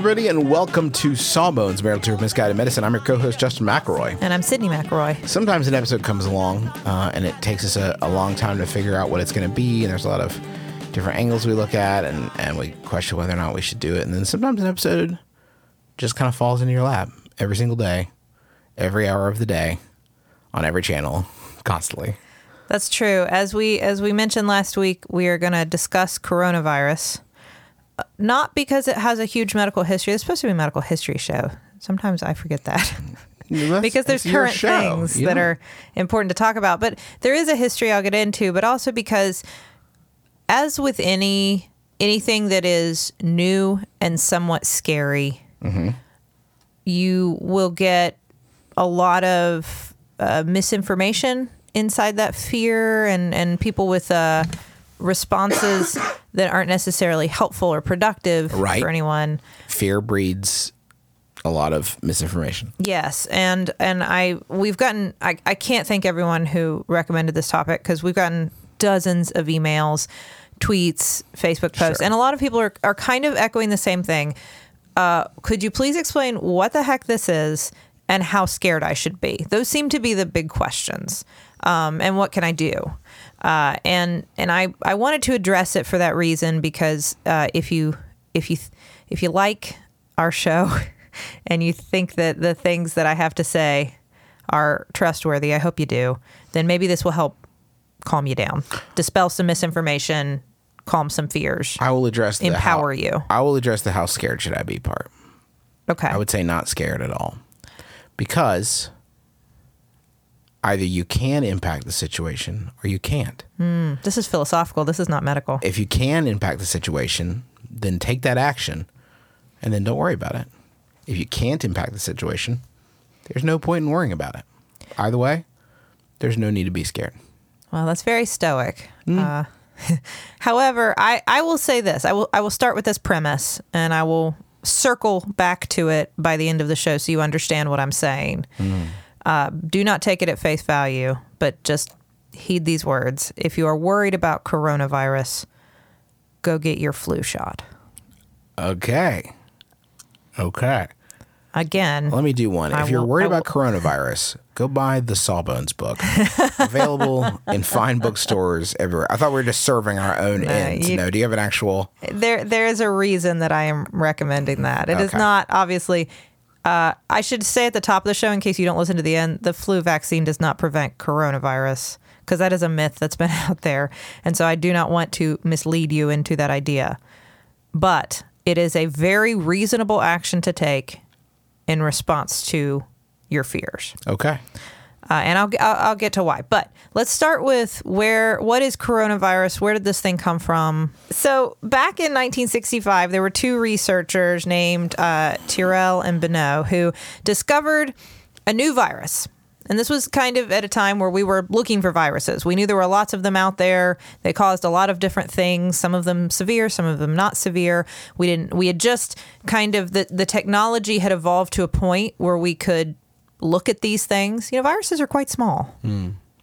Everybody, and welcome to Sawbones, Marital Tour of Misguided Medicine. I'm your co-host, Justin McElroy. And I'm Sydnee McElroy. Sometimes an episode comes along, uh, and it takes us a, a long time to figure out what it's going to be, and there's a lot of different angles we look at, and, and we question whether or not we should do it. And then sometimes an episode just kind of falls into your lap every single day, every hour of the day, on every channel, constantly. That's true. As we as we mentioned last week, we are going to discuss coronavirus. Not because it has a huge medical history. It's supposed to be a medical history show. Sometimes I forget that. Because there's current things you that are important to talk about. But there is a history I'll get into, but also because as with any anything that is new and somewhat scary, Mm-hmm. you will get a lot of uh, misinformation inside that fear and and people with uh, responses that aren't necessarily helpful or productive Right. for anyone. Fear breeds a lot of misinformation. Yes, and and I we've gotten I, I can't thank everyone who recommended this topic because we've gotten dozens of emails, tweets, Facebook posts, Sure. and a lot of people are are kind of echoing the same thing. Uh, could you please explain what the heck this is and how scared I should be? Those seem to be the big questions. Um, and what can I do? Uh, and and I, I wanted to address it for that reason because uh, if you if you if you like our show and you think that the things that I have to say are trustworthy, I hope you do. Then maybe this will help calm you down, dispel some misinformation, calm some fears. I will address the Empower how- you. I will address the how scared should I be part. Okay. I would say not scared at all. Because either you can impact the situation or you can't. Hmm. this is philosophical. This is not medical. If you can impact the situation, then take that action and then don't worry about it. If you can't impact the situation, there's no point in worrying about it. Either way, there's no need to be scared. Well, that's very stoic. Hmm. Uh, however, I, I will say this. I will I will start with this premise, and I will circle back to it by the end of the show, so you understand what I'm saying. Hmm. Uh, do not take it at face value, but just heed these words. If you are worried about coronavirus, go get your flu shot. Okay. Okay. Again, Let me do one. I if you're will- worried about coronavirus, go buy the Sawbones book. Available in fine bookstores everywhere. I thought we were just serving our own ends. you- no, do you have an actual? there there is a reason that I am recommending that. It is Okay. not obviously. Uh, I should say at the top of the show, in case you don't listen to the end, the flu vaccine does not prevent coronavirus because that is a myth that's been out there, and so I do not want to mislead you into that idea. But it is a very reasonable action to take in response to your fears Okay. Uh, and I'll, I'll I'll get to why. But let's start with where what is coronavirus? Where did this thing come from? So back in 1965, there were two researchers named uh, Tyrrell and Bynoe who discovered a new virus. And this was kind of at a time where we were looking for viruses. We knew there were lots of them out there. They caused a lot of different things, some of them severe, some of them not severe. We didn't we had just kind of the the technology had evolved to a point where we could look at these things. You know, viruses are quite small.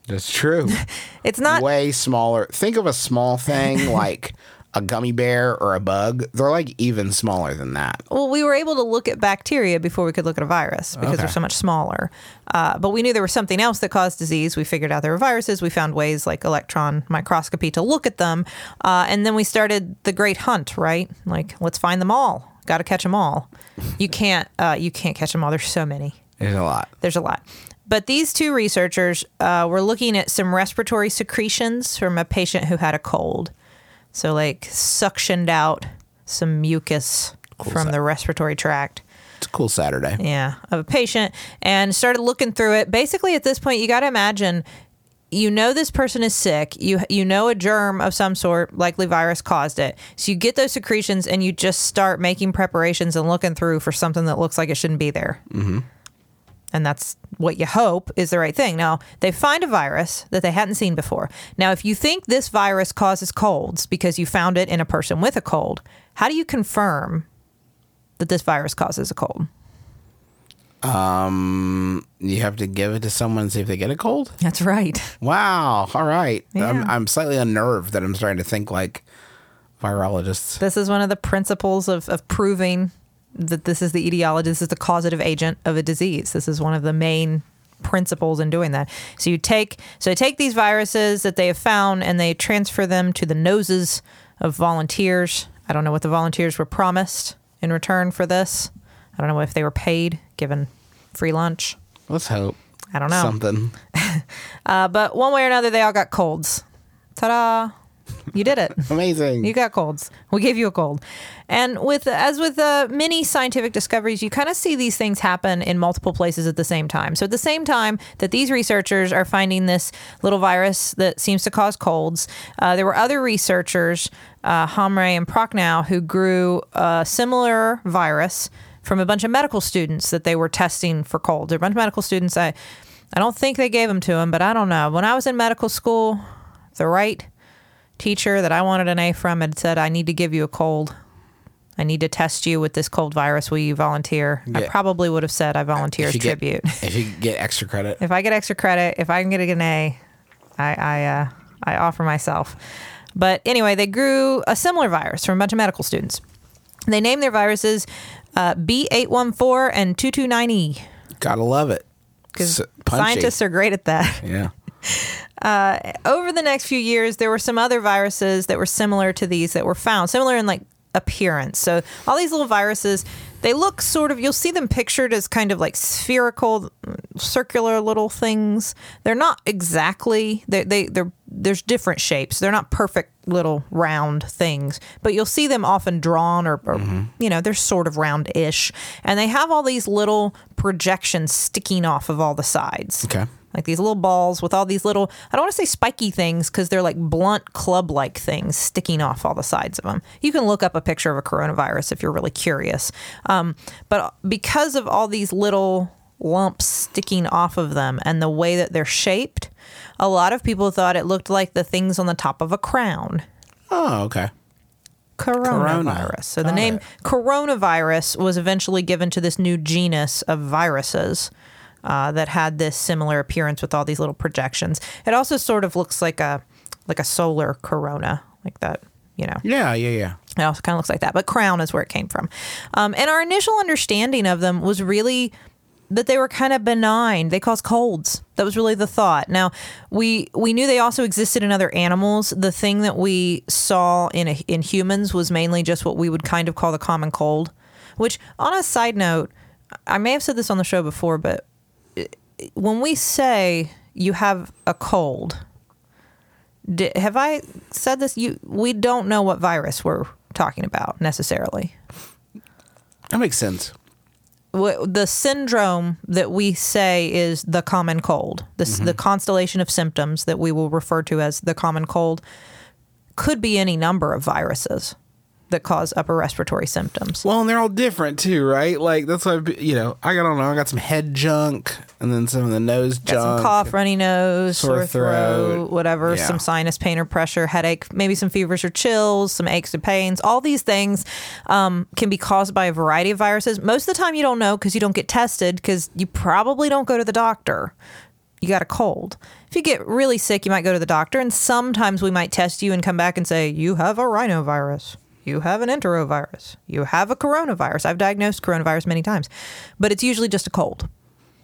That's true. It's not Way smaller. Think of a small thing like a gummy bear or a bug, they're like even smaller than that. Well, we were able to look at bacteria before we could look at a virus because they're so much smaller. Uh, but we knew there was something else that caused disease. We figured out there were viruses. We found ways like electron microscopy to look at them. Uh, and then we started the great hunt, right? Like, let's find them all. Got to catch them all. You can't. Uh, you can't catch them all. There's so many. There's a lot. There's a lot. But these two researchers uh, were looking at some respiratory secretions from a patient who had a cold. So, like, suctioned out some mucus from Sa- the respiratory tract. It's a cool Saturday. Yeah, of a patient and started looking through it. Basically, at this point, you got to imagine you know this person is sick. You you know a germ of some sort, likely virus caused it. So you get those secretions and you just start making preparations and looking through for something that looks like it shouldn't be there. Mm-hmm. And that's what you hope is the right thing. Now, they find a virus that they hadn't seen before. Now, if you think this virus causes colds because you found it in a person with a cold, how do you confirm that this virus causes a cold? Um, you have to give it to someone and see if they get a cold. That's right. Wow. All right. Yeah. I'm, I'm slightly unnerved that I'm starting to think like virologists. This is one of the principles of, of proving that this is the etiology, this is the causative agent of a disease. This is one of the main principles in doing that. So you take so they take these viruses that they have found and they transfer them to the noses of volunteers. I don't know what the volunteers were promised in return for this. I don't know if they were paid, given free lunch. Let's hope. I don't know. Something. Uh, but one way or another, they all got colds. Ta-da! You did it. Amazing. You got colds. We gave you a cold. And with as with uh, many scientific discoveries, you kind of see these things happen in multiple places at the same time. So at the same time that these researchers are finding this little virus that seems to cause colds, uh, there were other researchers, uh, Hamre and Procknow, who grew a similar virus from a bunch of medical students that they were testing for colds. A bunch of medical students. I, I don't think they gave them to him, but I don't know. When I was in medical school, the right teacher that I wanted an A from had said, I need to give you a cold. I need to test you with this cold virus. Will you volunteer? I probably would have said I volunteer as you get, tribute. if you get extra credit. if I get extra credit, if I can get an A, I I, uh, I offer myself. But anyway, they grew a similar virus from a bunch of medical students. They named their viruses uh, B814 and 229E Gotta love it. because scientists are great at that. Yeah. Uh, over the next few years, there were some other viruses that were similar to these that were found, similar in like appearance. So all these little viruses, they look sort of. You'll see them pictured as kind of like spherical, circular little things. They're not exactly. They they they're there's different shapes. They're not perfect little round things, but you'll see them often drawn or, or mm-hmm. you know they're sort of round-ish, and they have all these little projections sticking off of all the sides Okay. Like these little balls with all these little i don't want to say spiky things because they're like blunt club like things sticking off all the sides of them you can look up a picture of a coronavirus if you're really curious um, but because of all these little lumps sticking off of them and the way that they're shaped a lot of people thought it looked like the things on the top of a crown Oh, okay. coronavirus. So the Got name it. coronavirus was eventually given to this new genus of viruses uh, that had this similar appearance with all these little projections. It also sort of looks like a like a solar corona, like that. You know, Yeah, yeah, yeah. it also kind of looks like that. But crown is where it came from. Um, and our initial understanding of them was really that they were kind of benign. They cause colds. That was really the thought. Now we we knew they also existed in other animals. The thing that we saw in a, in humans was mainly just what we would kind of call the common cold. Which, on a side note, I may have said this on the show before, but when we say you have a cold, di have I said this? You we don't know what virus we're talking about necessarily. That makes sense. The syndrome that we say is the common cold, this mm-hmm. the constellation of symptoms that we will refer to as the common cold, could be any number of viruses that cause upper respiratory symptoms. Well, and they're all different too, right? Like that's why you know I got I don't know I got some head junk and then some of the nose Got junk. some cough, runny nose, sore sore, throat, throat. whatever, Yeah. some sinus pain or pressure, headache, maybe some fevers or chills, some aches and pains. All these things um, can be caused by a variety of viruses. Most of the time, you don't know because you don't get tested because you probably don't go to the doctor. you got a cold. If you get really sick, you might go to the doctor, and sometimes we might test you and come back and say, You have a rhinovirus. You have an enterovirus. You have a coronavirus. I've diagnosed coronavirus many times, but it's usually just a cold.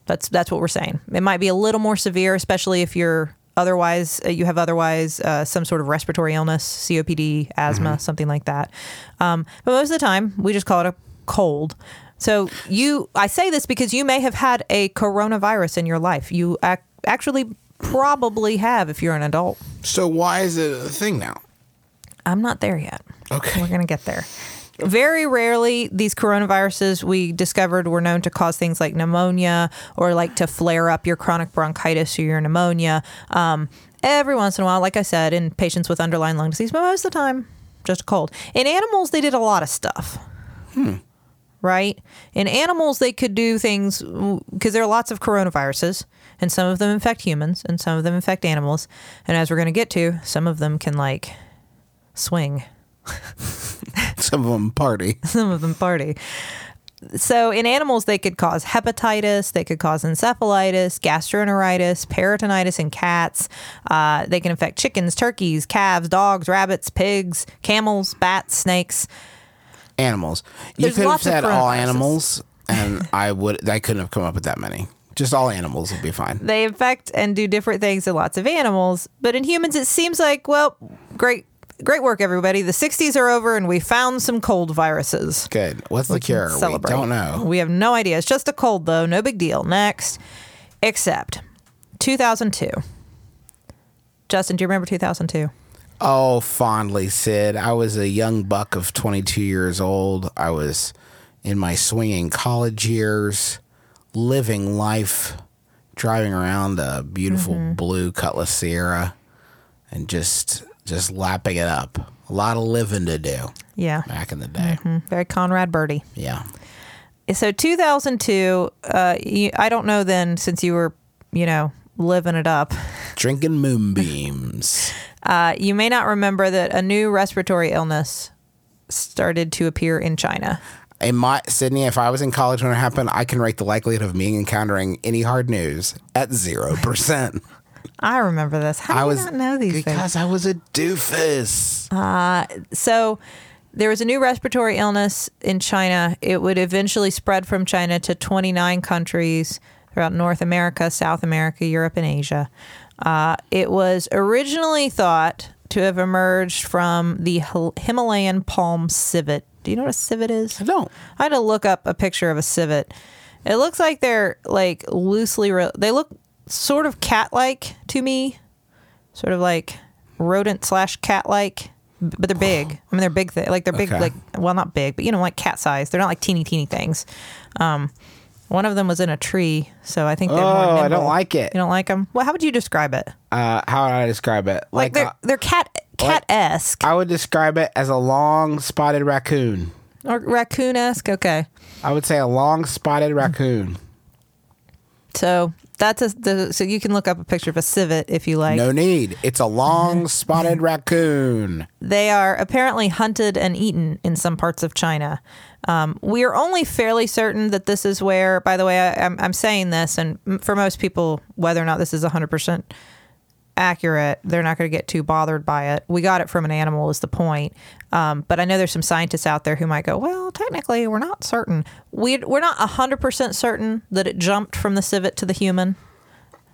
That's that's what we're saying. It might be a little more severe, especially if you're otherwise uh, you have otherwise uh, some sort of respiratory illness, COPD, asthma, something like that. Um, but most of the time, we just call it a cold. So you, I say this because you may have had a coronavirus in your life. You ac- actually probably have if you're an adult. So why is it a thing now? I'm not there yet. Okay. We're going to get there. Very rarely, these coronaviruses we discovered were known to cause things like pneumonia or like to flare up your chronic bronchitis or your pneumonia. Um, every once in a while, like I said, in patients with underlying lung disease, but most of the time, just a cold. In animals, they did a lot of stuff. Right? In animals, they could do things because there are lots of coronaviruses, and some of them infect humans, and some of them infect animals. And as we're going to get to, some of them can like swing Some of them party. some of them party. So in animals, they could cause hepatitis, they could cause encephalitis, gastroenteritis, peritonitis in cats. Uh, they can infect chickens, turkeys, calves, dogs, rabbits, pigs, camels, bats, snakes. Animals. You There's could have said all animals, and I would. I couldn't have come up with that many. Just all animals would be fine. They infect and do different things in lots of animals, but in humans, it seems like well, great, great work, everybody. The '60s are over, and we found some cold viruses. Good. What's the cure? We celebrate. don't know. We have no idea. It's just a cold, though. No big deal. Next, except 2002. Justin, do you remember 2002? Oh, fondly, Sid. I was a young buck of 22 years old. I was in my swinging college years, living life, driving around a beautiful Mm-hmm. blue Cutlass Ciera, and just just lapping it up. A lot of living to do Yeah. back in the day. Very Conrad Birdie. Yeah. So 2002, uh, you, I don't know then, since you were, you know, living it up. Drinking moonbeams. Uh, you may not remember that a new respiratory illness started to appear in China. In my Sydnee, if I was in college when it happened, I can rate the likelihood of me encountering any hard news at zero percent. I remember this. How do I you not know these things? because I was a doofus. So there was a new respiratory illness in China. It would eventually spread from China to 29 countries throughout North America, South America, Europe, and Asia. Uh, it was originally thought to have emerged from the Himalayan palm civet. Do you know what a civet is? I don't. I had to look up a picture of a civet. It looks like they're like loosely. Re- they look sort of cat-like to me, sort of like rodent slash cat-like, but they're big. I mean, they're big. Th- like they're big. Okay. Like well, not big, but you know, like cat size. They're not like teeny teeny things. Um, one of them was in a tree, so I think they're more Oh, I don't like it. You don't like them? Well, how would you describe it? Uh, how would I describe it? Like, they're uh, they're cat cat esque I would describe it as a long spotted raccoon. or raccoon esque. Okay. I would say a long spotted raccoon. So that's a the, so you can look up a picture of a civet if you like. No need. It's a long spotted raccoon. They are apparently hunted and eaten in some parts of China. Um, we are only fairly certain that this is where. By the way, I, I'm, I'm saying this, and for most people, whether or not this is 100 percent accurate, they're not going to get too bothered by it. We got it from an animal, is the point. Um, but I know there's some scientists out there who might go, well, technically, we're not certain. We, we're not 100% certain that it jumped from the civet to the human.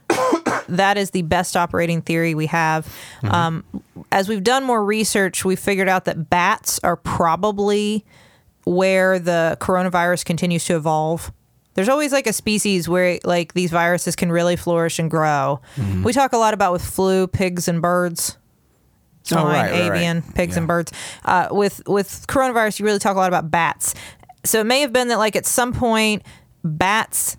that is the best operating theory we have. Um, as we've done more research, we figured out that bats are probably where the coronavirus continues to evolve. There's always like a species where like these viruses can really flourish and grow. We talk a lot about with flu, pigs and birds. Oh, Swine, right, right, right. avian, pigs and birds. Uh, with with coronavirus, you really talk a lot about bats. So it may have been that like at some point, bats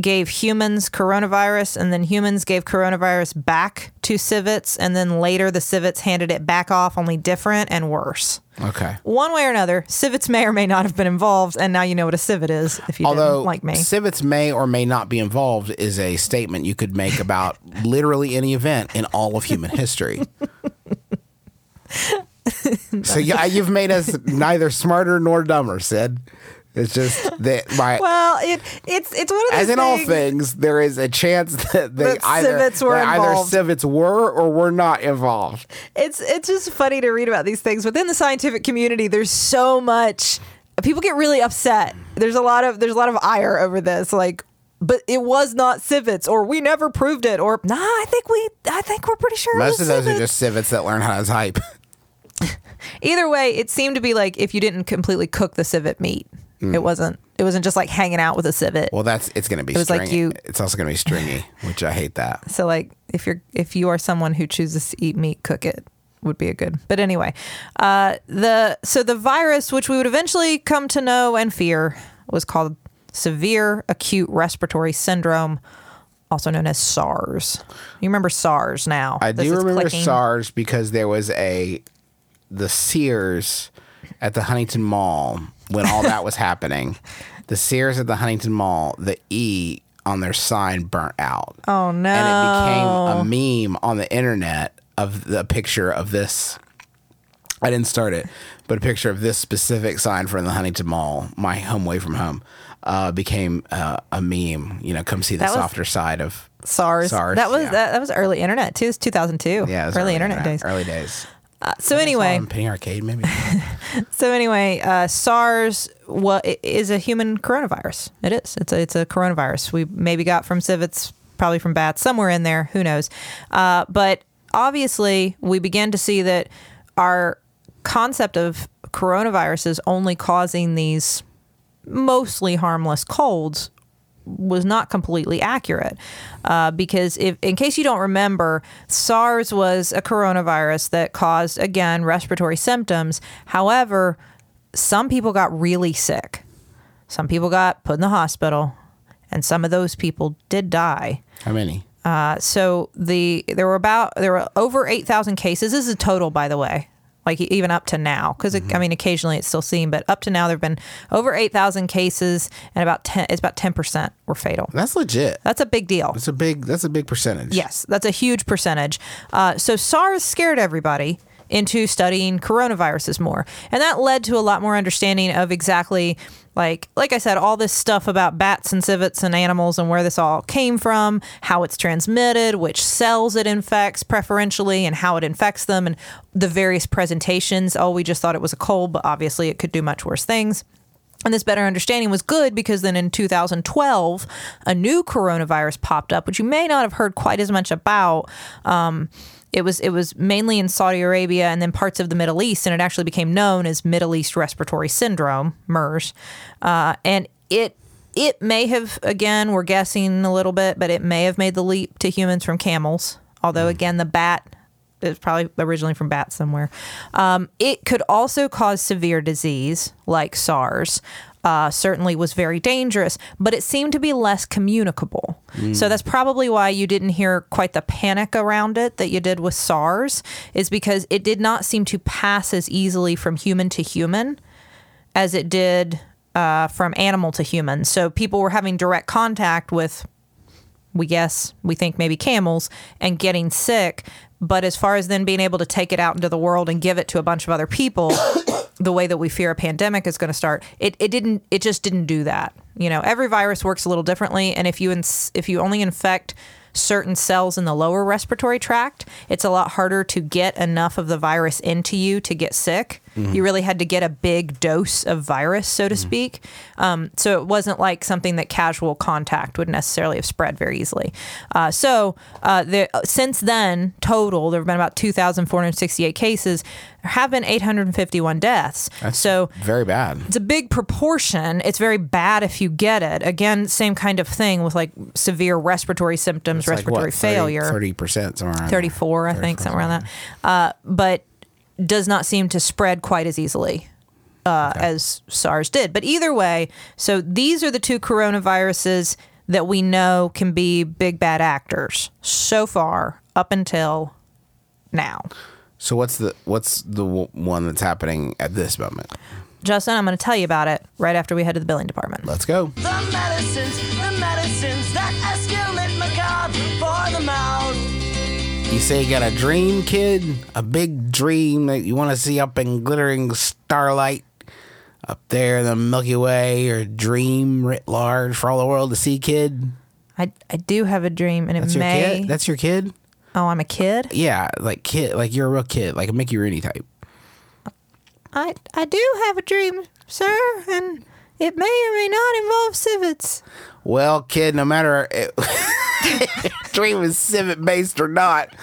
gave humans coronavirus and then humans gave coronavirus back to civets and then later the civets handed it back off only different and worse Okay. one way or another civets may or may not have been involved and now you know what a civet is if you Although didn't like me civets may or may not be involved is a statement you could make about literally any event in all of human history. so yeah, you've made us neither smarter nor dumber, Sid. It's just that my Well, it it's it's one of those as in all things- there is a chance that they That either civets were either civets were or were not involved. it's it's just funny to read about these things. Within the scientific community there's so much people get really upset. There's a lot of there's a lot of ire over this like but it was not civets or we never proved it or nah i think we i think we're pretty sure it Most of those are just civets that learn how to type. either way it seemed to be like if you didn't completely cook the civet meat Mm. it wasn't it wasn't just like hanging out with a civet Well, that's it's going to be. It was like you- It's also going to be stringy, which I hate that. So like if you're if you are someone who chooses to eat meat, cook it would be a good. But anyway, uh, the so the virus which we would eventually come to know and fear was called severe acute respiratory syndrome, also known as SARS. You remember SARS now? I This do remember clicking. SARS because there was a the Sears at the Huntington Mall when all that was happening. The Sears at the Huntington Mall, the E on their sign burnt out. Oh no! and it became a meme on the internet of the picture of this. I didn't start it, but a picture of this specific sign from the Huntington Mall, my home away from home, uh, became uh, a meme. You know, come see the That was- softer side of SARS. SARS, That was yeah. that, that was early internet too. It's 2002. yeah, it was early, internet, days. Early days. Uh, so anyway, Penny Arcade, maybe. So anyway, uh, SARS wa- i- is a human coronavirus. It is. It's a, it's a coronavirus. We maybe got from civets, probably from bats, somewhere in there. Who knows? Uh, but obviously, we began to see that our concept of coronaviruses only causing these mostly harmless colds was not completely accurate uh, because if in case you don't remember SARS was a coronavirus that caused again respiratory symptoms however some people got really sick some people got put in the hospital and some of those people did die How many? uh, so the there were about there were over eight thousand cases. This is a total, by the way. Like even up to now, because I mean, occasionally it's still seen, but up to now there've been over eight thousand cases, and about ten. It's about ten percent were fatal. That's legit. That's a big deal. That's a big. That's a big percentage. Yes, that's a huge percentage. Uh, so SARS scared everybody into studying coronaviruses more, and that led to a lot more understanding of exactly, like like I said, all this stuff about bats and civets and animals and where this all came from, how it's transmitted, which cells it infects preferentially, and how it infects them, and the various presentations. Oh, we just thought it was a cold, but obviously it could do much worse things. And this better understanding was good because then in 2012, a new coronavirus popped up, which you may not have heard quite as much about. Um, it was it was mainly in Saudi Arabia and then parts of the Middle East, and it actually became known as Middle East Respiratory Syndrome (MERS). Uh, and it it may have again we're guessing a little bit, but it may have made the leap to humans from camels. Although again, the bat it's probably originally from bats somewhere. Um, it could also cause severe disease like SARS. Uh, certainly was very dangerous, but it seemed to be less communicable. So that's probably why you didn't hear quite the panic around it that you did with SARS, is because it did not seem to pass as easily from human to human as it did uh, from animal to human. So people were having direct contact with we guess we think maybe camels and getting sick but as far as then being able to take it out into the world and give it to a bunch of other people the way that we fear a pandemic is going to start. It, it didn't it just didn't do that. You know every virus works a little differently and if you ins- if you only infect certain cells in the lower respiratory tract it's a lot harder to get enough of the virus into you to get sick you really had to get a big dose of virus so to speak um, so it wasn't like something that casual contact would necessarily have spread very easily uh, so uh, the, since then total there have been about 2468 cases there have been 851 deaths so Very bad. it's a big proportion. It's very bad if you get it. Again, same kind of thing with like severe respiratory symptoms, respiratory failure. Thirty percent somewhere. around there. 34, I think, somewhere around that. Uh, but does not seem to spread quite as easily uh, as SARS did. But either way, so these are the two coronaviruses that we know can be big bad actors so far up until now. So what's the what's the w- one that's happening at this moment? Justin, I'm going to tell you about it right after we head to the billing department. Let's go. The medicines, the medicines You say you got a dream, kid? A big dream that you want to see up in glittering starlight up there in the Milky Way, or dream writ large for all the world to see, kid? I, I do have a dream, and it That's your may. kid. That's your kid. oh, I'm a kid. Yeah, like kid, like you're a real kid, like a Mickey Rooney type. I I do have a dream, sir, and it may or may not involve civets. Well, kid, no matter if dream is civic based or not,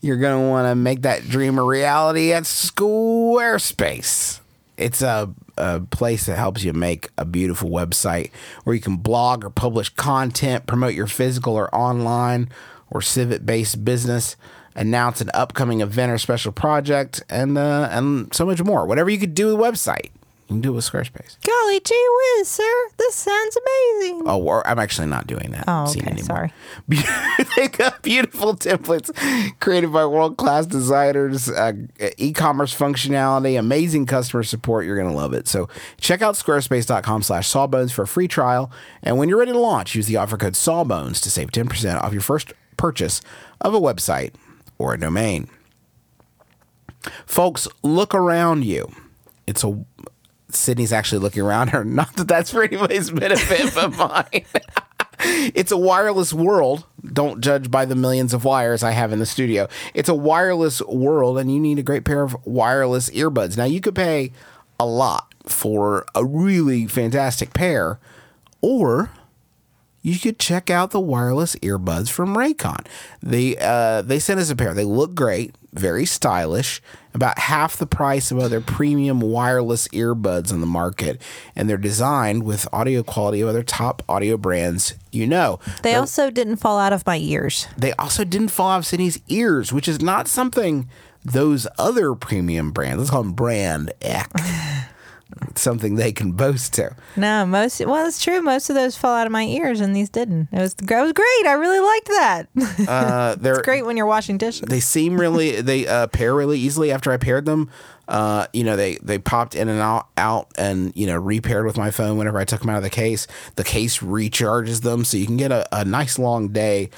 you're gonna want to make that dream a reality at Squarespace. It's a, a place that helps you make a beautiful website where you can blog or publish content, promote your physical or online or civic based business, announce an upcoming event or special project, and uh, and so much more. Whatever you could do with a website, you can do it with Squarespace. Golly gee whiz, sir! This sounds amazing. Oh, or I'm actually not doing that. Oh, scene okay, anymore. sorry. they got beautiful templates created by world class designers, uh, e commerce functionality, amazing customer support. You're going to love it. So check out squarespace.com slash sawbones for a free trial. And when you're ready to launch, use the offer code sawbones to save 10% off your first purchase of a website or a domain. Folks, look around you. It's a Sydnee's actually looking around her. Not that that's for anybody's benefit but mine. it's a wireless world. Don't judge by the millions of wires I have in the studio. It's a wireless world, and you need a great pair of wireless earbuds. Now, you could pay a lot for a really fantastic pair, or you could check out the wireless earbuds from Raycon. They uh, they sent us a pair. They look great, very stylish, about half the price of other premium wireless earbuds on the market, and they're designed with audio quality of other top audio brands you know. They also didn't fall out of my ears. They also didn't fall off Sydnee's ears, which is not something those other premium brands, let's call them brand X, something they can boast to. No, most well, it's true. Most of those fell out of my ears, and these didn't. It was it was great. I really liked that. Uh, they're it's great when you're washing dishes. they seem really they uh, pair really easily after I paired them. Uh, you know they they popped in and out out and you know repaired with my phone whenever I took them out of the case. The case recharges them, so you can get a, a nice long day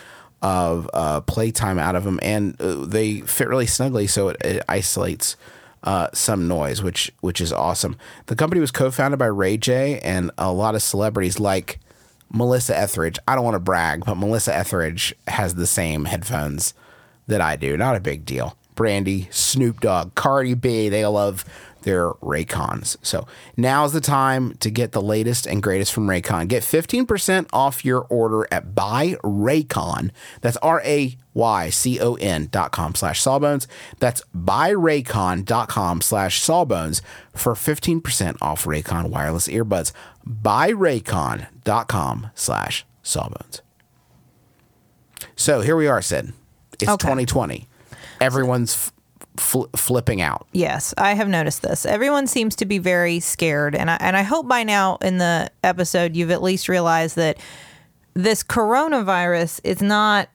of uh, playtime out of them, and uh, they fit really snugly, so it, it isolates uh, some noise, which which is awesome. The company was co-founded by Ray J and a lot of celebrities like Melissa Etheridge. I don't want to brag, but Melissa Etheridge has the same headphones that I do. Not a big deal. Brandy, Snoop Dogg, Cardi B, they love their Raycons. So now's the time to get the latest and greatest from Raycon. Get 15% off your order at buyraycon. That's R-A-Y-C-O-N dot com slash sawbones. That's buy Raycon dot com slash sawbones for 15% off Raycon wireless earbuds. Buy Raycon dot com slash sawbones. So here we are, Sid. It's Okay. 2020. Everyone's fl- flipping out. Yes, I have noticed this. Everyone seems to be very scared, and I, and I hope by now in the episode you've at least realized that this coronavirus is not.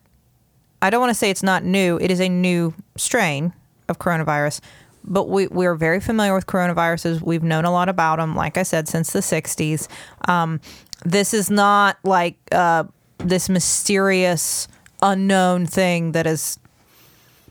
I don't want to say it's not new. It is a new strain of coronavirus, but we we're very familiar with coronaviruses. We've known a lot about them, like I said, since the '60s. Um, this is not like uh, this mysterious unknown thing that has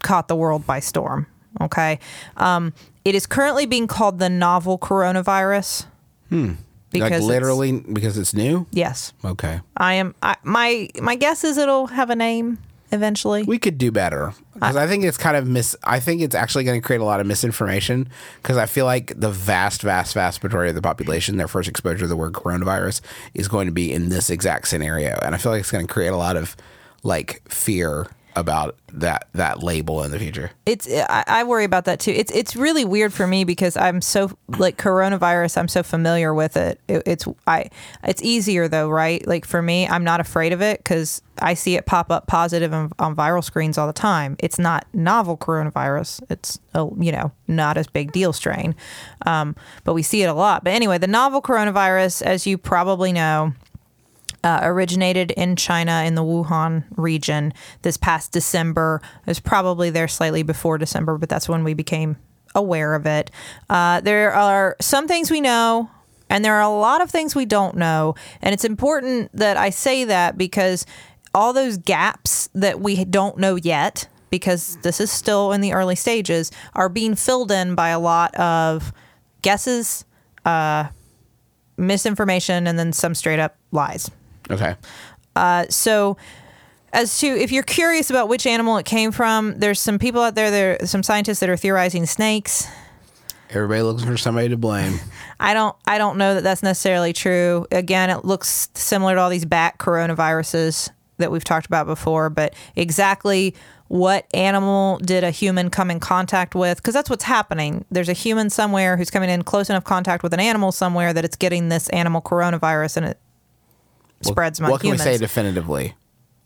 caught the world by storm. Okay. Um, it is currently being called the novel coronavirus. Hmm. like it's- literally because it's new? Yes. Okay. I am. I, my my guess is it'll have a name eventually. We could do better because I think it's kind of mis. I think it's actually going to create a lot of misinformation because I feel like the vast, vast, vast majority of the population, their first exposure to the word coronavirus is going to be in this exact scenario, and I feel like it's going to create a lot of like fear about that that label in the future. it's I, worry about that too. It's it's really weird for me because I'm so like coronavirus. I'm so familiar with it. it it's I. It's easier though, right? Like for me, I'm not afraid of it because I see it pop up positive on, on viral screens all the time. It's not novel coronavirus. It's a you know not as big deal strain, um, but we see it a lot. But anyway, the novel coronavirus, as you probably know uh, originated in China in the Wuhan region this past December. It was probably there slightly before December, but that's when we became aware of it. Uh, there are some things we know, and there are a lot of things we don't know. And it's important that I say that because all those gaps that we don't know yet, because this is still in the early stages, are being filled in by a lot of guesses misinformation and then some straight up lies. Okay. Uh, so, as to if you're curious about which animal it came from, there's some people out there, there some scientists that are theorizing snakes. Everybody looks for somebody to blame. I don't I don't know that that's necessarily true. Again, it looks similar to all these bat coronaviruses that we've talked about before, but exactly what animal did a human come in contact with because that's what's happening. There's a human somewhere who's coming in close enough contact with an animal somewhere that it's getting this animal coronavirus and it spreads among what can humans. we say definitively?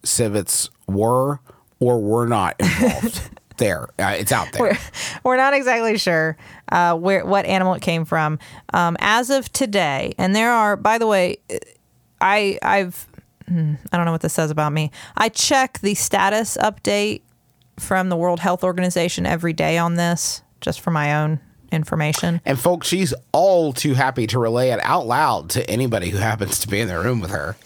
Civets were or were not involved. there, uh, it's out there. we're, we're not exactly sure uh, where what animal it came from um, as of today. And there are, by the way, I I've hmm, I don't know what this says about me. I check the status update from the World Health Organization every day on this, just for my own information. And folks, she's all too happy to relay it out loud to anybody who happens to be in the room with her.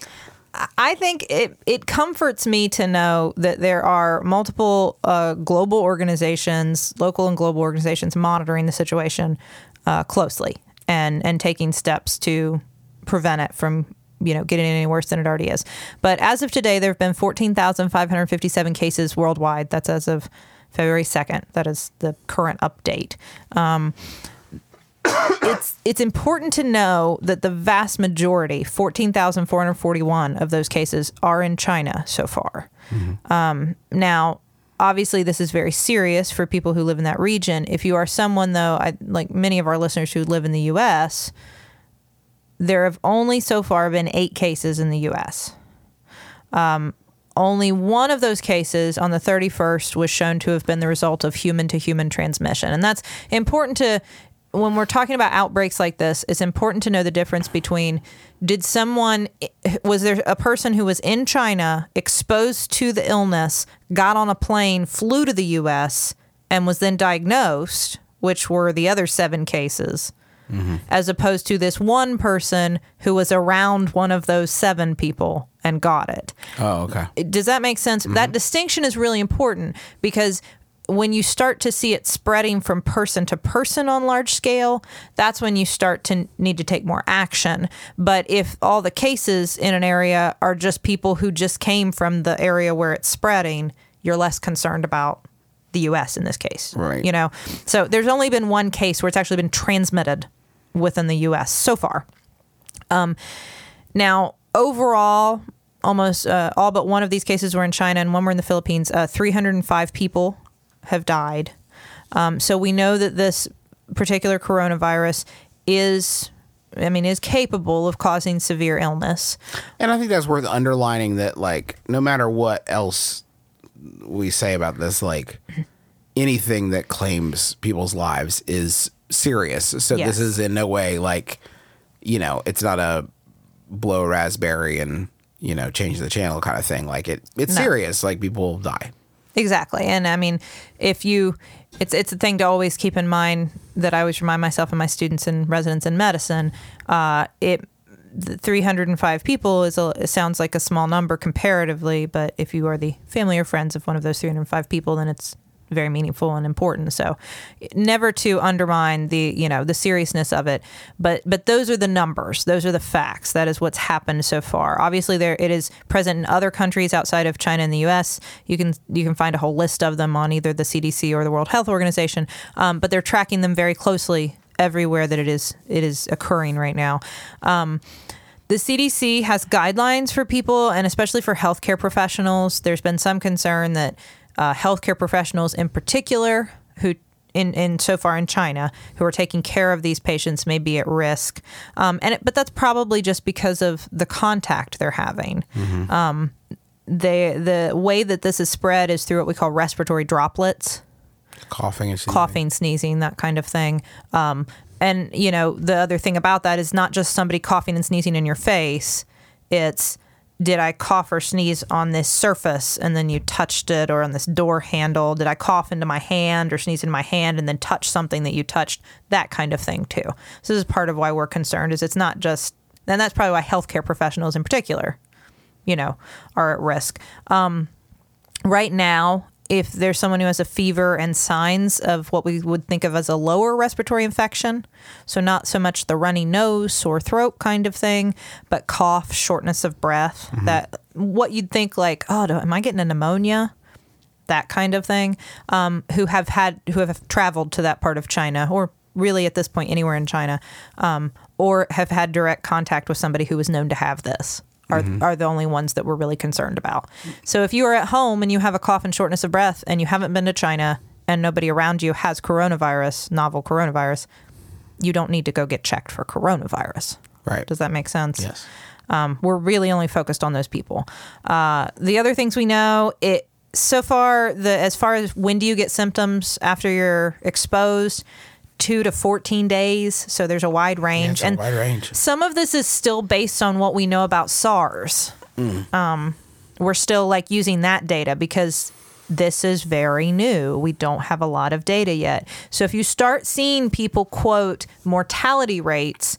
I think it it comforts me to know that there are multiple uh, global organizations, local and global organizations, monitoring the situation uh, closely and and taking steps to prevent it from you know getting any worse than it already is. But as of today, there have been fourteen thousand five hundred fifty seven cases worldwide. That's as of February second. That is the current update it's it's important to know that the vast majority, fourteen thousand four hundred forty one of those cases, are in China so far. Um, now, obviously, this is very serious for people who live in that region. If you are someone, though, I, like many of our listeners who live in the U.S., there have only so far been eight cases in the U.S. Um, only one of those cases on the 31st was shown to have been the result of human to human transmission. And that's important to, when we're talking about outbreaks like this, it's important to know the difference between did someone, was there a person who was in China exposed to the illness, got on a plane, flew to the US, and was then diagnosed, which were the other seven cases? Mm-hmm. as opposed to this one person who was around one of those seven people and got it. Oh, okay. Does that make sense? That distinction is really important because when you start to see it spreading from person to person on large scale, that's when you start to need to take more action. But if all the cases in an area are just people who just came from the area where it's spreading, you're less concerned about the US in this case. Right. You know. So there's only been one case where it's actually been transmitted within the US so far. Um, now, overall, almost uh, all but one of these cases were in China and one were in the Philippines. Uh, 305 people have died. Um, so we know that this particular coronavirus is, I mean, is capable of causing severe illness. And I think that's worth underlining that, like, no matter what else we say about this, like, anything that claims people's lives is serious. So Yes. this is in no way like, you know, it's not a blow a raspberry and, you know, change the channel kind of thing. Like, it it's No. serious. Like, people die. Exactly. And I mean, if you, it's it's a thing to always keep in mind that I always remind myself and my students and residents in medicine. Uh, it 305 people is a it sounds like a small number comparatively, but if you are the family or friends of one of those 305 people, then it's very meaningful and important. So, never to undermine the you know the seriousness of it, but but those are the numbers. Those are the facts. That is what's happened so far. Obviously, there it is present in other countries outside of China and the U.S. You can you can find a whole list of them on either the CDC or the World Health Organization, um, but they're tracking them very closely everywhere that it is it is occurring right now. Um, the CDC has guidelines for people and especially for healthcare professionals. There's been some concern that uh, healthcare professionals, in particular, who in, in so far in China, who are taking care of these patients, may be at risk. Um, and it, but that's probably just because of the contact they're having. Um, they, the way that this is spread is through what we call respiratory droplets Coughing and sneezing. coughing, sneezing, that kind of thing. Um, and you know, the other thing about that is not just somebody coughing and sneezing in your face. It's did I cough or sneeze on this surface and then you touched it or on this door handle? Did I cough into my hand or sneeze in my hand and then touch something that you touched? That kind of thing too. So this is part of why we're concerned is it's not just and that's probably why healthcare professionals in particular, you know, are at risk. Um, right now if there's someone who has a fever and signs of what we would think of as a lower respiratory infection, so not so much the runny nose, sore throat kind of thing, but cough, shortness of breath, that what you'd think like, oh, do, am I getting a pneumonia? That kind of thing. Um, who have had who have traveled to that part of China, or really at this point anywhere in China, um, or have had direct contact with somebody who was known to have this. Are, are the only ones that we're really concerned about. So if you are at home and you have a cough and shortness of breath and you haven't been to China and nobody around you has coronavirus, novel coronavirus, you don't need to go get checked for coronavirus. Right. Does that make sense? Yes. Um, we're really only focused on those people. Uh, the other things we know, it so far the as far as when do you get symptoms after you're exposed, two to fourteen days. So there's a wide range, a and wide range. some of this is still based on what we know about SARS. Um, we're still like using that data because this is very new. We don't have a lot of data yet. So if you start seeing people quote mortality rates,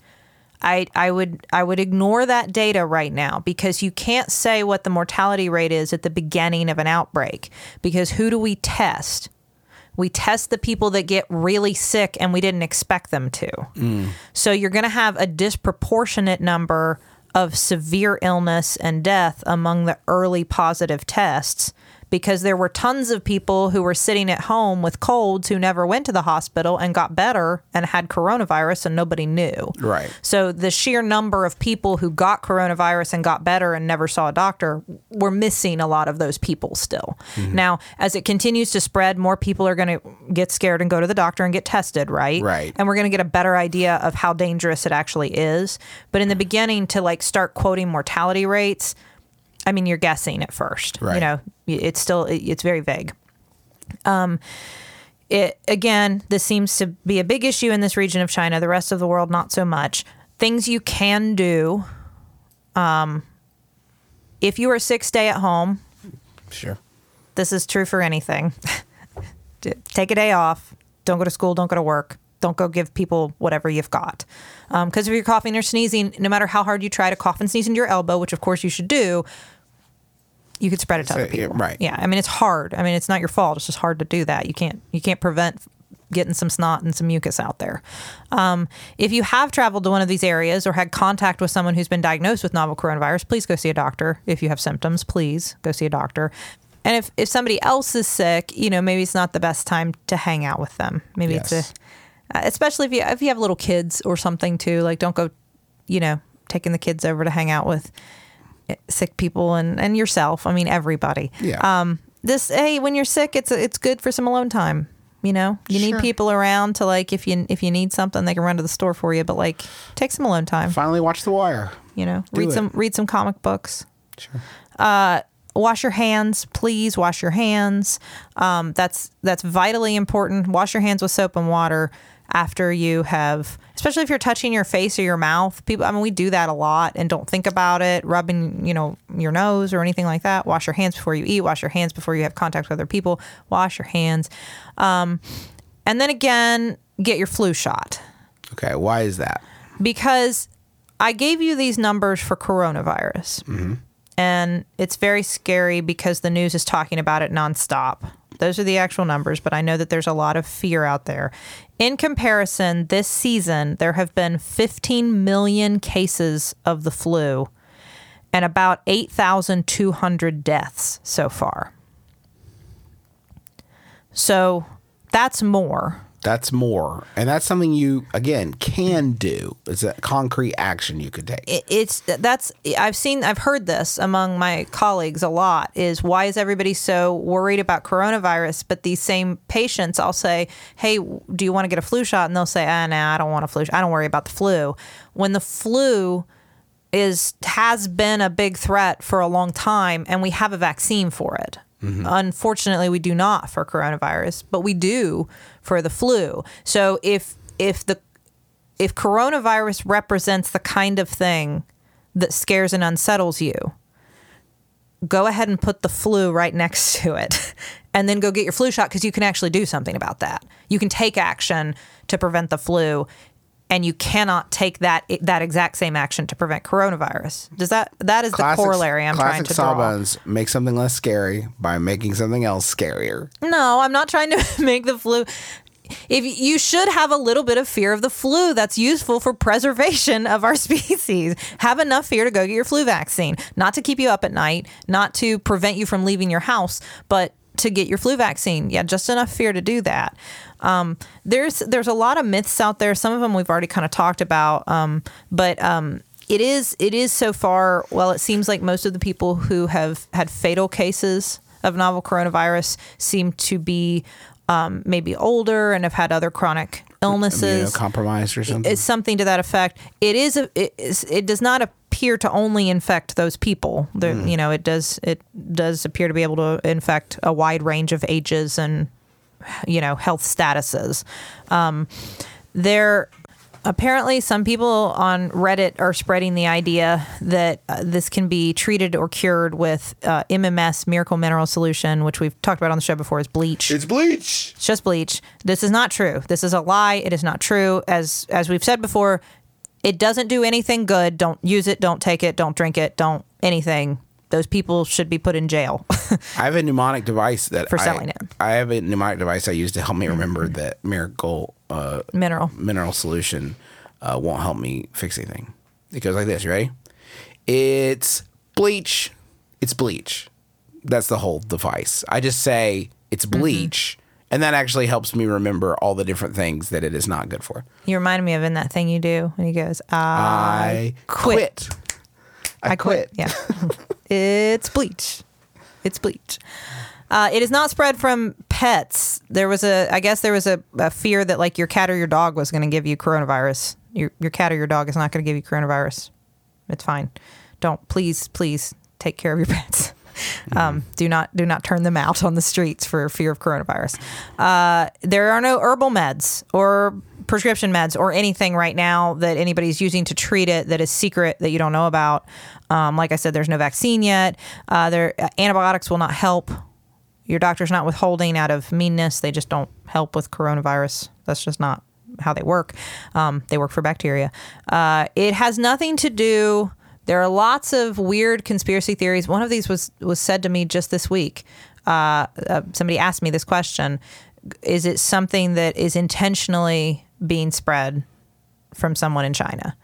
I, I would I would ignore that data right now because you can't say what the mortality rate is at the beginning of an outbreak because who do we test? We test the people that get really sick and we didn't expect them to. So you're going to have a disproportionate number of severe illness and death among the early positive tests because there were tons of people who were sitting at home with colds who never went to the hospital and got better and had coronavirus and nobody knew. Right. So the sheer number of people who got coronavirus and got better and never saw a doctor, we're missing a lot of those people still. Mm-hmm. Now, as it continues to spread, more people are going to get scared and go to the doctor and get tested, right? Right. And we're going to get a better idea of how dangerous it actually is. But in the beginning, to like start quoting mortality rates, I mean, you're guessing at first. Right. You know, it's still it- it's very vague. Um, it again, this seems to be a big issue in this region of China. The rest of the world, not so much. Things you can do. Um, if you are sick, stay at home. Sure. This is true for anything. Take a day off. Don't go to school. Don't go to work. Don't go give people whatever you've got. Because if you're coughing or sneezing, no matter how hard you try to cough and sneeze into your elbow, which of course you should do, you could spread it to So, other yeah, people. right. Yeah. I mean, it's hard. I mean, it's not your fault. It's just hard to do that. You can't. You can't prevent getting some snot and some mucus out there. Um, if you have traveled to one of these areas or had contact with someone who's been diagnosed with novel coronavirus, please go see a doctor. If you have symptoms, please go see a doctor. And if, if somebody else is sick, you know, maybe it's not the best time to hang out with them. Maybe it's a, uh, especially if you if you have little kids or something too. Like, don't go, you know, taking the kids over to hang out with sick people and and yourself. I mean, everybody. Yeah. Um, this hey, when you're sick, it's it's good for some alone time. You know, you Sure. need people around to like if you if you need something, they can run to the store for you. But like, take some alone time. Finally, watch The Wire. You know, Do read it. some read some comic books. Sure. Uh, Wash your hands, please. Wash your hands. Um, that's that's vitally important. Wash your hands with soap and water after you have, especially if you're touching your face or your mouth. People, I mean, we do that a lot and don't think about it. Rubbing, you know, your nose or anything like that. Wash your hands before you eat. Wash your hands before you have contact with other people. Wash your hands, um, and then again, get your flu shot Okay. Why is that? because I gave you these numbers for coronavirus. And it's very scary because the news is talking about it nonstop. Those are the actual numbers, but I know that there's a lot of fear out there. In comparison, this season, there have been 15 million cases of the flu and about 8,200 deaths so far. So that's more. That's more, and that's something you again can do. It's a concrete action you could take. it- it's that's I've seen I've heard this among my colleagues a lot is why is everybody so worried about coronavirus but these same patients I'll say hey do you want to get a flu shot and they'll say ah nah I don't want a flu shot I don't worry about the flu when the flu is has been a big threat for a long time and we have a vaccine for it. Unfortunately, we do not for coronavirus, but we do for the flu. So if if the if coronavirus represents the kind of thing that scares and unsettles you, go ahead and put the flu right next to it and then go get your flu shot because you can actually do something about that. You can take action to prevent the flu and you cannot take that that exact same action to prevent coronavirus. Does that that is Classic- the corollary I'm trying to draw? Sawbones make something less scary by making something else scarier. No, I'm not trying to make the flu. If you should have a little bit of fear of the flu, that's useful for preservation of our species. Have enough fear to go get your flu vaccine, not to keep you up at night, not to prevent you from leaving your house, but to get your flu vaccine. Yeah, just enough fear to do that. Um, there's there's a lot of myths out there. Some of them we've already kind of talked about, um, but um, it is it is so far. Well, it seems like most of the people who have had fatal cases of novel coronavirus seem to be um, maybe older and have had other chronic illnesses. compromised or something. It's something to that effect. It is. A, it, is, it does not appear to only infect those people. The, You know, it does. It does appear to be able to infect a wide range of ages and you know health statuses. Um, there. Apparently, some people on Reddit are spreading the idea that uh, this can be treated or cured with uh, MMS Miracle Mineral Solution, which we've talked about on the show before, is bleach. it's bleach. It's just bleach. This is not true. This is a lie. It is not true. As as we've said before, it doesn't do anything good. Don't use it. Don't take it. Don't drink it. Don't anything. Those people should be put in jail. I have a mnemonic device that For I- selling it. I have a mnemonic device I use to help me remember that miracle uh, Mineral. mineral solution uh, won't help me fix anything. It goes like this. You ready? It's bleach. It's bleach. That's the whole device. I just say it's Mm-hmm. bleach, and that actually helps me remember all the different things that it is not good for. You remind me of in that thing you do, when he goes, "I, I quit. quit. I, quit. Yeah, it's bleach. It's bleach. Uh, it is not spread from pets. There was a, I guess there was a, a fear that like your cat or your dog was going to give you coronavirus. Your your cat or your dog is not going to give you coronavirus. It's fine. Don't please please take care of your pets. Um, do not do not turn them out on the streets for fear of coronavirus. Uh, there are no herbal meds or prescription meds or anything right now that anybody's using to treat it that is secret that you don't know about. Um, like I said, there's no vaccine yet. Uh, there antibiotics will not help. Your doctor's not withholding out of meanness. They just don't help with coronavirus. That's just not how they work. Um, they work for bacteria. Uh, it has nothing to do. There are lots of weird conspiracy theories. One of these was was said to me just this week. Uh, uh, somebody asked me this question: Is it something that is intentionally being spread from someone in China?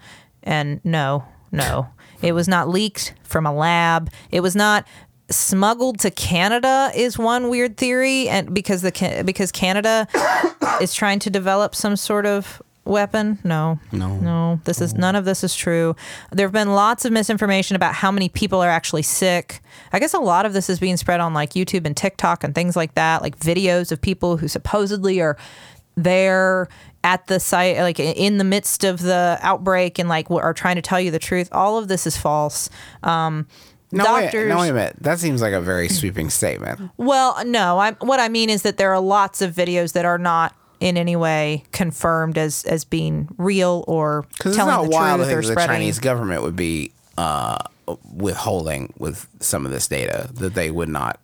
And no, no, it was not leaked from a lab. It was not smuggled to Canada. Is one weird theory, and because the because Canada is trying to develop some sort of weapon. No, No. no. This is none of this is true. There have been lots of misinformation about how many people are actually sick. I guess a lot of this is being spread on like YouTube and TikTok and things like that, like videos of people who supposedly are there at the site like in the midst of the outbreak and like are trying to tell you the truth all of this is false um No, doctors wait, no, wait a minute. That seems like a very sweeping statement. well, no. I what I mean is that there are lots of videos that are not in any way confirmed as as being real or Because it's telling not the wild to truth or think the spreading. Chinese government would be uh, withholding with some of this data that they would not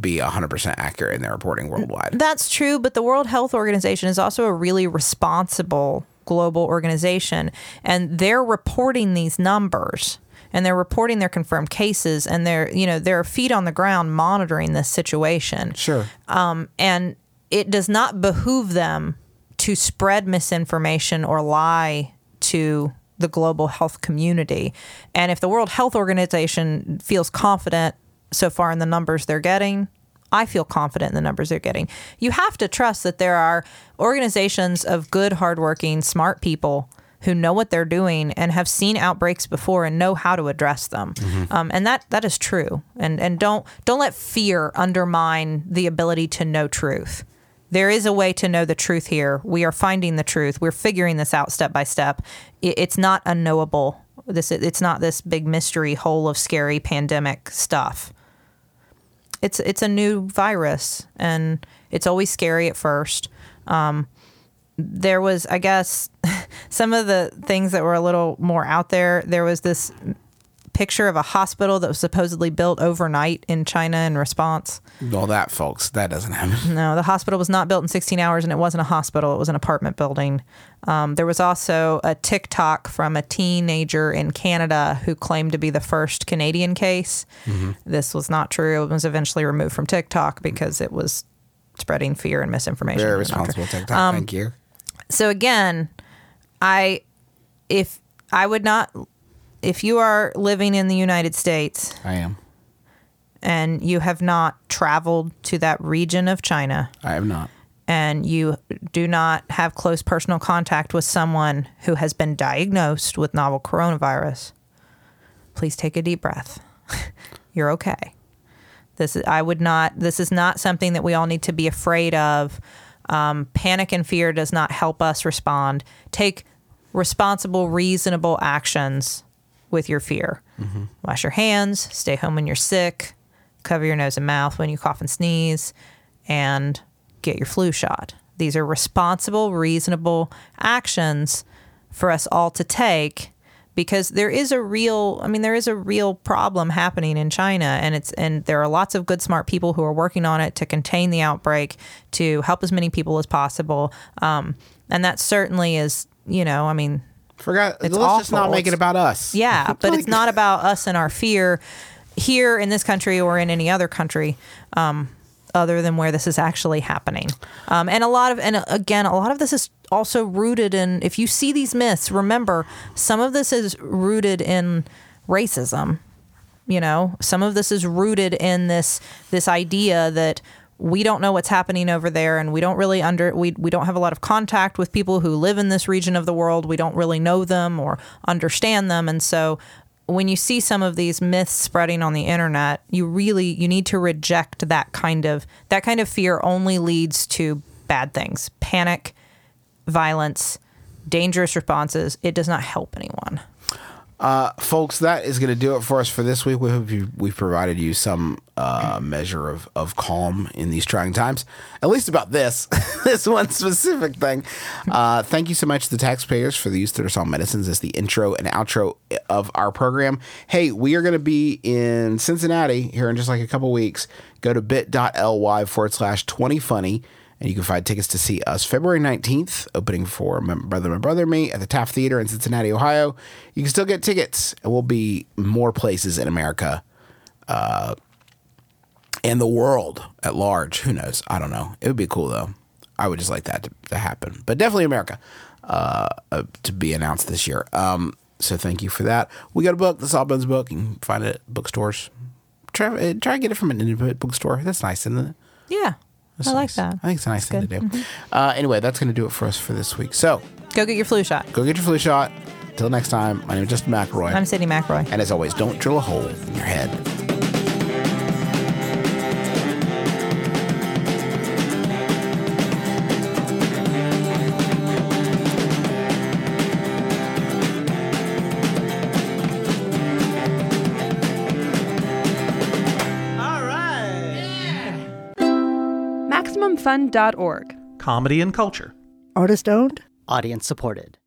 be 100% accurate in their reporting worldwide. That's true, but the World Health Organization is also a really responsible global organization, and they're reporting these numbers and they're reporting their confirmed cases, and they're you know they're feet on the ground monitoring this situation. Sure. um, and it does not behoove them to spread misinformation or lie to the global health community. And if the World Health Organization feels confident so far in the numbers they're getting, I feel confident in the numbers they're getting. You have to trust that there are organizations of good, hardworking, smart people who know what they're doing and have seen outbreaks before and know how to address them. Um, and that that is true. And and don't don't let fear undermine the ability to know truth. There is a way to know the truth here. We are finding the truth. We're figuring this out step by step. It's not unknowable. This it's not this big mystery hole of scary pandemic stuff it's it's a new virus and it's always scary at first. Um, there was, I guess, some of the things that were a little more out there. There was this picture of a hospital that was supposedly built overnight in China in response. Well, that, folks, that doesn't happen. No, the hospital was not built in 16 hours and it wasn't a hospital, it was an apartment building. Um, there was also a TikTok from a teenager in Canada who claimed to be the first Canadian case. This was not true. It was eventually removed from TikTok because it was spreading fear and misinformation. Very responsible TikTok. Um, Thank you. So again, I if I would not if you are living in the United States I am. and you have not traveled to that region of China I have not. and you do not have close personal contact with someone who has been diagnosed with novel coronavirus, please take a deep breath. You're okay. This is, I would not. This is not something that we all need to be afraid of. Um, panic and fear does not help us respond. Take responsible, reasonable actions with your fear. Wash your hands. Stay home when you're sick. Cover your nose and mouth when you cough and sneeze, and get your flu shot. These are responsible, reasonable actions for us all to take because there is a real I mean there is a real problem happening in China and it's and there are lots of good smart people who are working on it to contain the outbreak to help as many people as possible um, and that certainly is you know I mean Forgot. It's let's just not make it about us. yeah, but it's not about us and our fear here in this country or in any other country um, other than where this is actually happening. Um, and a lot of, and again, a lot of this is also rooted in, if you see these myths, remember some of this is rooted in racism. You know, some of this is rooted in this this idea that we don't know what's happening over there and we don't really under we we don't have a lot of contact with people who live in this region of the world. We don't really know them or understand them and so when you see some of these myths spreading on the internet, you really you need to reject that kind of that kind of fear only leads to bad things. Panic, violence, dangerous responses. It does not help anyone. Folks, that is going to do it for us for this week. We hope you, we've provided you some uh, measure of, of calm in these trying times, at least about this, this one specific thing. Uh, thank you so much to the taxpayers for the use of their song medicines as the intro and outro of our program. Hey, we are going to be in Cincinnati here in just like a couple weeks. Go to bit.ly forward slash 20 funny. And you can find tickets to see us February 19th, opening for My Brother, My Brother, Me at the Taft Theater in Cincinnati, Ohio. You can still get tickets, and we'll be more places in America uh, and the world at large. Who knows? I don't know. It would be cool, though. I would just like that to, to happen. But definitely America uh, uh, to be announced this year. Um, so thank you for that. We got a book, the Sawbones book. You can find it at bookstores. Try, try and get it from an independent bookstore. That's nice, isn't it? Yeah. I like that. I think it's a nice thing good. to do. Uh, anyway, that's going to do it for us for this week. So Go get your flu shot. go get your flu shot. Till next time, my name is Justin McElroy. I'm Sydnee McElroy. and as always, don't drill a hole in your head. MaximumFun.org. comedy and culture. Artist owned? Audience supported.